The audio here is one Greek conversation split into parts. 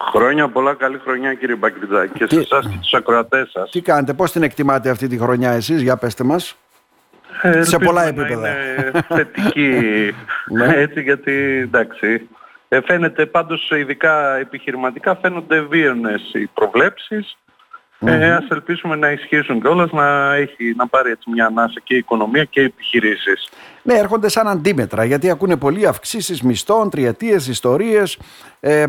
Χρόνια πολλά, καλή χρονιά κύριε Μπακριτζάκη και σε εσάς και τους ακροατές σας. Τι κάνετε, πώς την εκτιμάτε αυτή τη χρονιά εσείς, για πέστε μας. Ε, σε πολλά επίπεδα. είναι θετική, ναι. έτσι γιατί εντάξει. Ε, φαίνεται πάντως ειδικά επιχειρηματικά φαίνονται βίαινες οι προβλέψεις Mm-hmm. Ε, ας ελπίσουμε να ισχύσουν κιόλας, να, έχει, να πάρει έτσι μια ανάσα και η οικονομία και οι επιχειρήσεις. Ναι, έρχονται σαν αντίμετρα, γιατί ακούνε πολλοί αυξήσεις μισθών, τριετίες, ιστορίες, ε,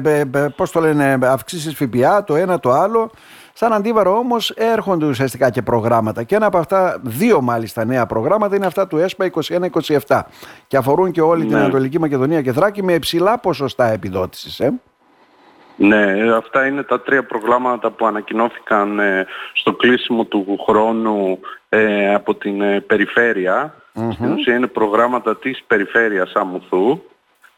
πώς το λένε, αυξήσεις ΦΠΑ, το ένα το άλλο. Σαν αντίβαρο όμως έρχονται ουσιαστικά και προγράμματα και ένα από αυτά, δύο μάλιστα νέα προγράμματα είναι αυτά του ΕΣΠΑ 21-27 και αφορούν και όλη την ναι. Ανατολική Μακεδονία και Θράκη με υψηλά ποσοστά επιδότησης. Ε. Ναι, αυτά είναι τα τρία προγράμματα που ανακοινώθηκαν ε, στο κλείσιμο του χρόνου ε, από την ε, περιφέρεια. Στην ουσία είναι προγράμματα της περιφέρειας Αμουθού.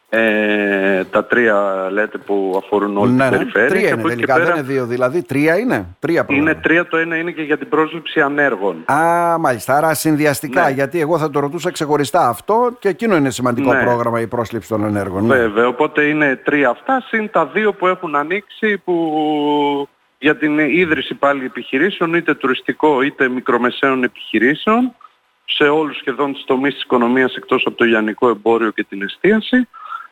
Ε, τα τρία λέτε που αφορούν όλη ναι, την ναι. περιφέρεια. Τρία είναι τελικά, πέρα... δεν είναι δύο δηλαδή. Τρία είναι. Τρία είναι τρία, το ένα είναι και για την πρόσληψη ανέργων. Α, μάλιστα. Άρα συνδυαστικά, ναι. γιατί εγώ θα το ρωτούσα ξεχωριστά αυτό και εκείνο είναι σημαντικό ναι. πρόγραμμα η πρόσληψη των ανέργων. Ναι. Βέβαια, οπότε είναι τρία αυτά, συν τα δύο που έχουν ανοίξει που για την ίδρυση πάλι επιχειρήσεων, είτε τουριστικό είτε μικρομεσαίων επιχειρήσεων, σε όλους σχεδόν τις τομείς της οικονομίας εκτός από το λιανικό εμπόριο και την εστίαση.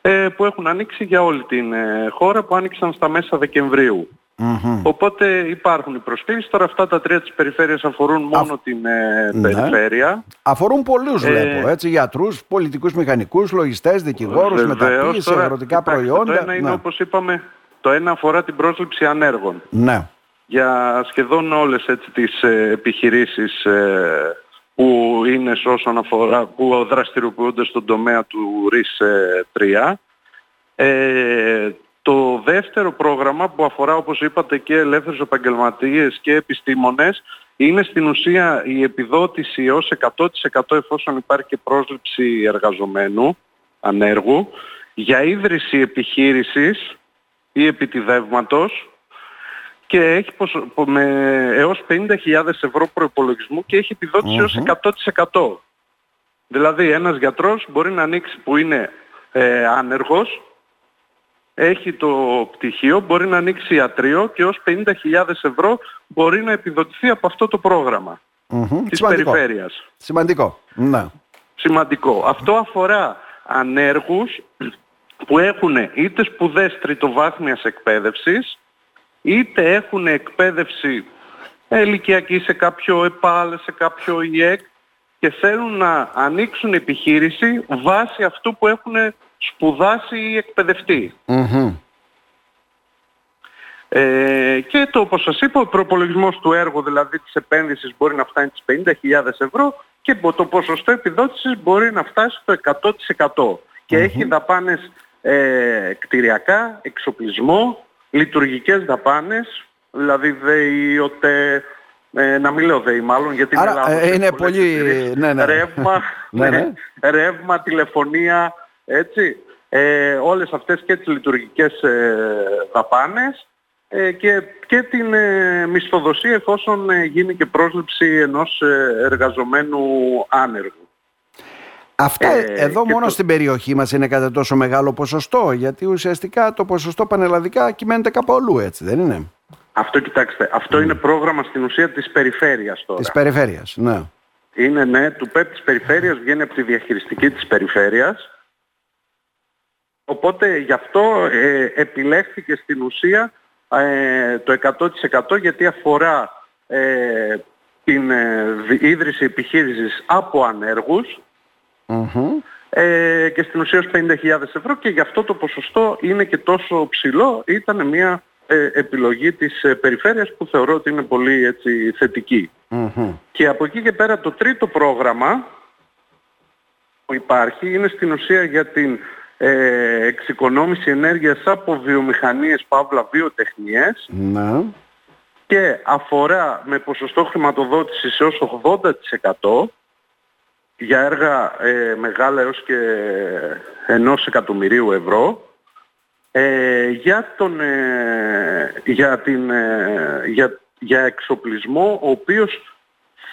Ε, που έχουν ανοίξει για όλη την ε, χώρα που άνοιξαν στα μέσα Οπότε υπάρχουν οι προσφύγεις. Τώρα αυτά τα τρία της περιφέρειας αφορούν μόνο την ε, ναι. περιφέρεια. Αφορούν πολλούς ε, βλέπω, έτσι, γιατρούς, πολιτικούς μηχανικούς, λογιστές, δικηγόρους, μεταποίηση, αγροτικά προϊόντα. Το ένα είναι ναι. όπως είπαμε, το ένα αφορά την πρόσληψη ανέργων. Ναι. Για σχεδόν όλες έτσι, τις επιχειρήσεις που είναι όσον αφορά, που δραστηριοποιούνται στον τομέα του ΡΙΣ 3. Ε, το δεύτερο πρόγραμμα που αφορά όπως είπατε και ελεύθερους επαγγελματίες και επιστήμονες είναι στην ουσία η επιδότηση ως 100% εφόσον υπάρχει και πρόσληψη εργαζομένου, ανέργου, για ίδρυση επιχείρησης ή επιτιδεύματος και έχει με έως 50.000 ευρώ προϋπολογισμού και έχει επιδότηση ως 100%. Δηλαδή ένας γιατρός μπορεί να ανοίξει που είναι ε, άνεργος, έχει το πτυχίο, μπορεί να ανοίξει ιατρείο και ως 50.000 ευρώ μπορεί να επιδοτηθεί από αυτό το πρόγραμμα mm-hmm. της Σημαντικό. περιφέρειας. Σημαντικό. Ναι. Σημαντικό. Αυτό αφορά ανέργους που έχουν είτε σπουδές τριτοβάθμιας εκπαίδευσης, είτε έχουν εκπαίδευση ηλικιακή σε κάποιο ΕΠΑΛ, σε κάποιο ΙΕΚ και θέλουν να ανοίξουν επιχείρηση βάσει αυτού που έχουν σπουδάσει ή εκπαιδευτεί. Ε, και το όπως σας είπα, ο προπολογισμός του έργου, δηλαδή της επένδυσης μπορεί να φτάνει τις 50.000 ευρώ και το ποσοστό επιδότησης μπορεί να φτάσει στο 100% και έχει δαπάνες ε, κτηριακά, εξοπλισμό, λειτουργικές δαπάνες, δηλαδή ΔΕΗ, ΟΤΕ, ε, να μην λέω ΔΕΗ μάλλον, γιατί Άρα, ε, είναι πολύ... Ναι, ναι. Ρεύμα, ναι, ναι. ρεύμα, τηλεφωνία, έτσι. Ε, όλες αυτές και τις λειτουργικές ε, δαπάνες ε, και, και την ε, μισθοδοσία εφόσον ε, γίνει και πρόσληψη ενός εργαζομένου άνεργου. Αυτά ε, εδώ μόνο στην περιοχή μας είναι κατά τόσο μεγάλο ποσοστό, γιατί ουσιαστικά το ποσοστό πανελλαδικά κυμαίνεται κάπου αλλού, έτσι δεν είναι; Αυτό κοιτάξτε, αυτό είναι πρόγραμμα στην ουσία της περιφέρειας τώρα. Της περιφέρειας, ναι. Είναι ναι, του ΠΕΠ της περιφέρειας βγαίνει από τη διαχειριστική της περιφέρειας. Οπότε γι' αυτό ε, επιλέχθηκε στην ουσία ε, το 100% γιατί αφορά ε, την ε, ίδρυση επιχείρησης από ανέργους ε, και στην ουσία 50.000 ευρώ και γι' αυτό το ποσοστό είναι και τόσο ψηλό. Ήταν μια ε, επιλογή της ε, περιφέρειας που θεωρώ ότι είναι πολύ έτσι, Και από εκεί και πέρα το τρίτο πρόγραμμα που υπάρχει είναι στην ουσία για την ε, εξοικονόμηση ενέργειας από βιομηχανίες παύλα βιοτεχνίες ναι. και αφορά με ποσοστό χρηματοδότησης έως 80% για έργα ε, μεγάλα έως και ενός εκατομμυρίου ευρώ ε, για, τον, ε, για, την, ε, για, για εξοπλισμό ο οποίος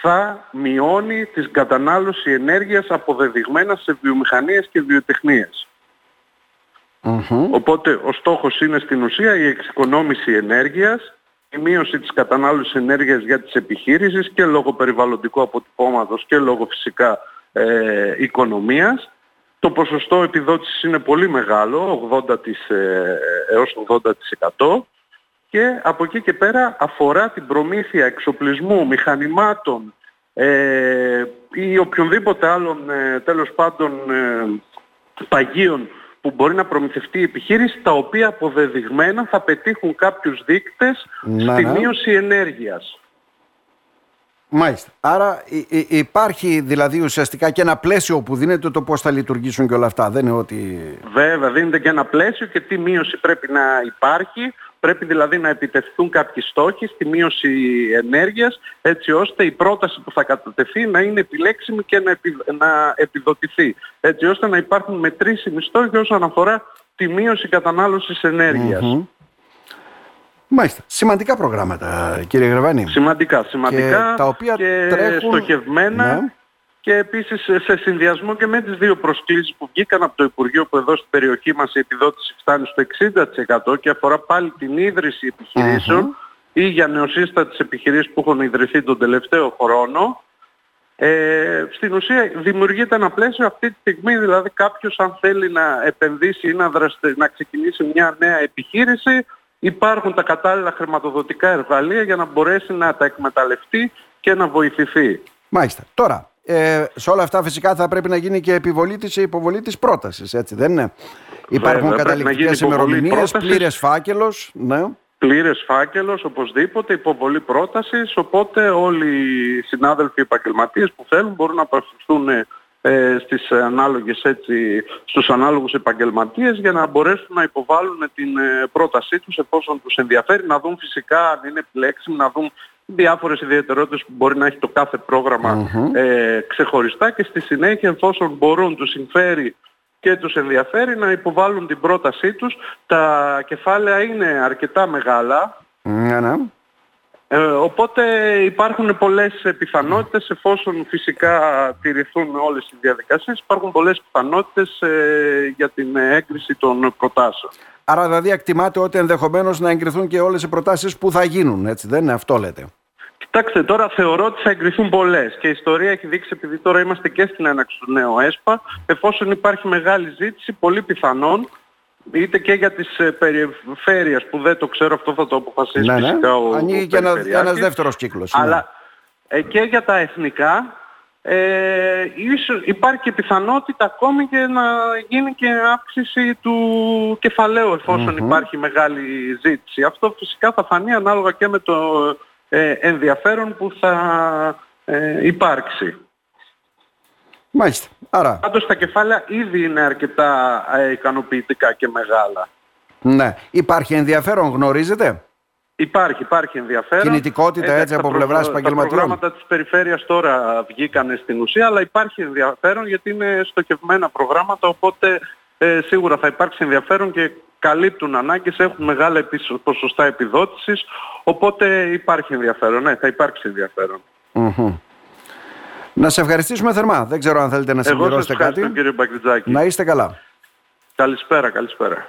θα μειώνει την κατανάλωση ενέργειας αποδεδειγμένα σε βιομηχανίες και βιοτεχνίες. Οπότε ο στόχος είναι στην ουσία η εξοικονόμηση ενέργειας, η μείωση της κατανάλωσης ενέργειας για τις επιχείρησεις και λόγω περιβαλλοντικού αποτυπώματος και λόγω φυσικά ε, οικονομίας. Το ποσοστό επιδότησης είναι πολύ μεγάλο, 80 της, ε, έως 80% και από εκεί και πέρα αφορά την προμήθεια εξοπλισμού, μηχανημάτων ε, ή οποιονδήποτε άλλων ε, τέλος πάντων ε, παγίων που μπορεί να προμηθευτεί η επιχείρηση τα οποία αποδεδειγμένα θα πετύχουν κάποιους δείκτες στη μείωση ενέργειας. Μάλιστα. Άρα υπάρχει δηλαδή ουσιαστικά και ένα πλαίσιο που δίνεται το πώς θα λειτουργήσουν και όλα αυτά. Δεν είναι ότι... Βέβαια, δίνεται και ένα πλαίσιο και τι μείωση πρέπει να υπάρχει. Πρέπει δηλαδή να επιτευχθούν κάποιοι στόχοι στη μείωση ενέργειας έτσι ώστε η πρόταση που θα κατατεθεί να είναι επιλέξιμη και να, να επιδοτηθεί. Έτσι ώστε να υπάρχουν μετρήσιμοι στόχοι όσον αφορά τη μείωση κατανάλωσης Μάλιστα. Σημαντικά προγράμματα, κύριε Γρεβάνη. Σημαντικά, σημαντικά και τα οποία και τρέχουν... στοχευμένα ναι. και επίσης σε συνδυασμό και με τις δύο προσκλήσεις που βγήκαν από το Υπουργείο που εδώ στην περιοχή μας η επιδότηση φτάνει στο 60% και αφορά πάλι την ίδρυση ή για νεοσύστατες επιχειρήσεις που έχουν ιδρυθεί τον τελευταίο χρόνο. Ε, στην ουσία δημιουργείται ένα πλαίσιο αυτή τη στιγμή, δηλαδή κάποιος αν θέλει να επενδύσει ή να, δραστε, να ξεκινήσει μια νέα επιχείρηση υπάρχουν τα κατάλληλα χρηματοδοτικά εργαλεία για να μπορέσει να τα εκμεταλλευτεί και να βοηθηθεί. Μάλιστα. Τώρα, ε, σε όλα αυτά φυσικά θα πρέπει να γίνει και επιβολή της υποβολή της πρότασης, έτσι δεν είναι; Υπάρχουν καταληκτικές ημερομηνίες, πλήρες φάκελος. Ναι. Πλήρες φάκελος, οπωσδήποτε, υποβολή πρότασης, οπότε όλοι οι συνάδελφοι επαγγελματίες που θέλουν μπορούν να απευθυνθούν ε, στις ανάλογες έτσι, στους ανάλογους επαγγελματίες για να μπορέσουν να υποβάλουν την ε, πρότασή τους εφόσον τους ενδιαφέρει να δουν φυσικά αν είναι επιλέξιμο, να δουν διάφορες ιδιαιτερότητες που μπορεί να έχει το κάθε ε, ξεχωριστά και στη συνέχεια εφόσον μπορούν, τους συμφέρει και τους ενδιαφέρει να υποβάλουν την πρότασή τους. Τα κεφάλαια είναι αρκετά μεγάλα. Ναι, ναι. Ε, οπότε υπάρχουν πολλές πιθανότητες εφόσον φυσικά τηρηθούν όλες οι διαδικασίες υπάρχουν πολλές πιθανότητες ε, για την έγκριση των προτάσεων. Άρα δηλαδή εκτιμάται ότι ενδεχομένως να εγκριθούν και όλες οι προτάσεις που θα γίνουν, έτσι δεν είναι αυτό λέτε; Κοιτάξτε, τώρα θεωρώ ότι θα εγκριθούν πολλές και η ιστορία έχει δείξει επειδή τώρα είμαστε και στην έναξη του νέου ΕΣΠΑ εφόσον υπάρχει μεγάλη ζήτηση, πολύ πιθανόν είτε και για τις ε, περιφέρειες που δεν το ξέρω αυτό θα το αποφασίσει ναι, ναι. φυσικά ο Ανοίγει και ένα, ένας δεύτερος κύκλος. Ναι. Αλλά ε, και για τα εθνικά ε, ίσως υπάρχει και πιθανότητα ακόμη και να γίνει και αύξηση του κεφαλαίου υπάρχει μεγάλη ζήτηση. Αυτό φυσικά θα φανεί ανάλογα και με το ε, ενδιαφέρον που θα ε, υπάρξει. Μάλιστα. Άρα. Πάντως τα κεφάλαια ήδη είναι αρκετά ε, ικανοποιητικά και μεγάλα. Ναι. Υπάρχει ενδιαφέρον, γνωρίζετε; Υπάρχει, υπάρχει ενδιαφέρον. Κινητικότητα έτσι από πλευράς επαγγελματιών; Τα προγράμματα της περιφέρειας τώρα βγήκαν στην ουσία, αλλά υπάρχει ενδιαφέρον γιατί είναι στοχευμένα προγράμματα, οπότε ε, σίγουρα θα υπάρξει ενδιαφέρον και καλύπτουν ανάγκες, έχουν μεγάλα ποσοστά επιδότησης, οπότε υπάρχει ενδιαφέρον. Ναι, θα υπάρξει να σε ευχαριστήσουμε θερμά. Δεν ξέρω αν θέλετε να συμπληρώσετε κάτι. κύριε Να είστε καλά. Καλησπέρα, καλησπέρα.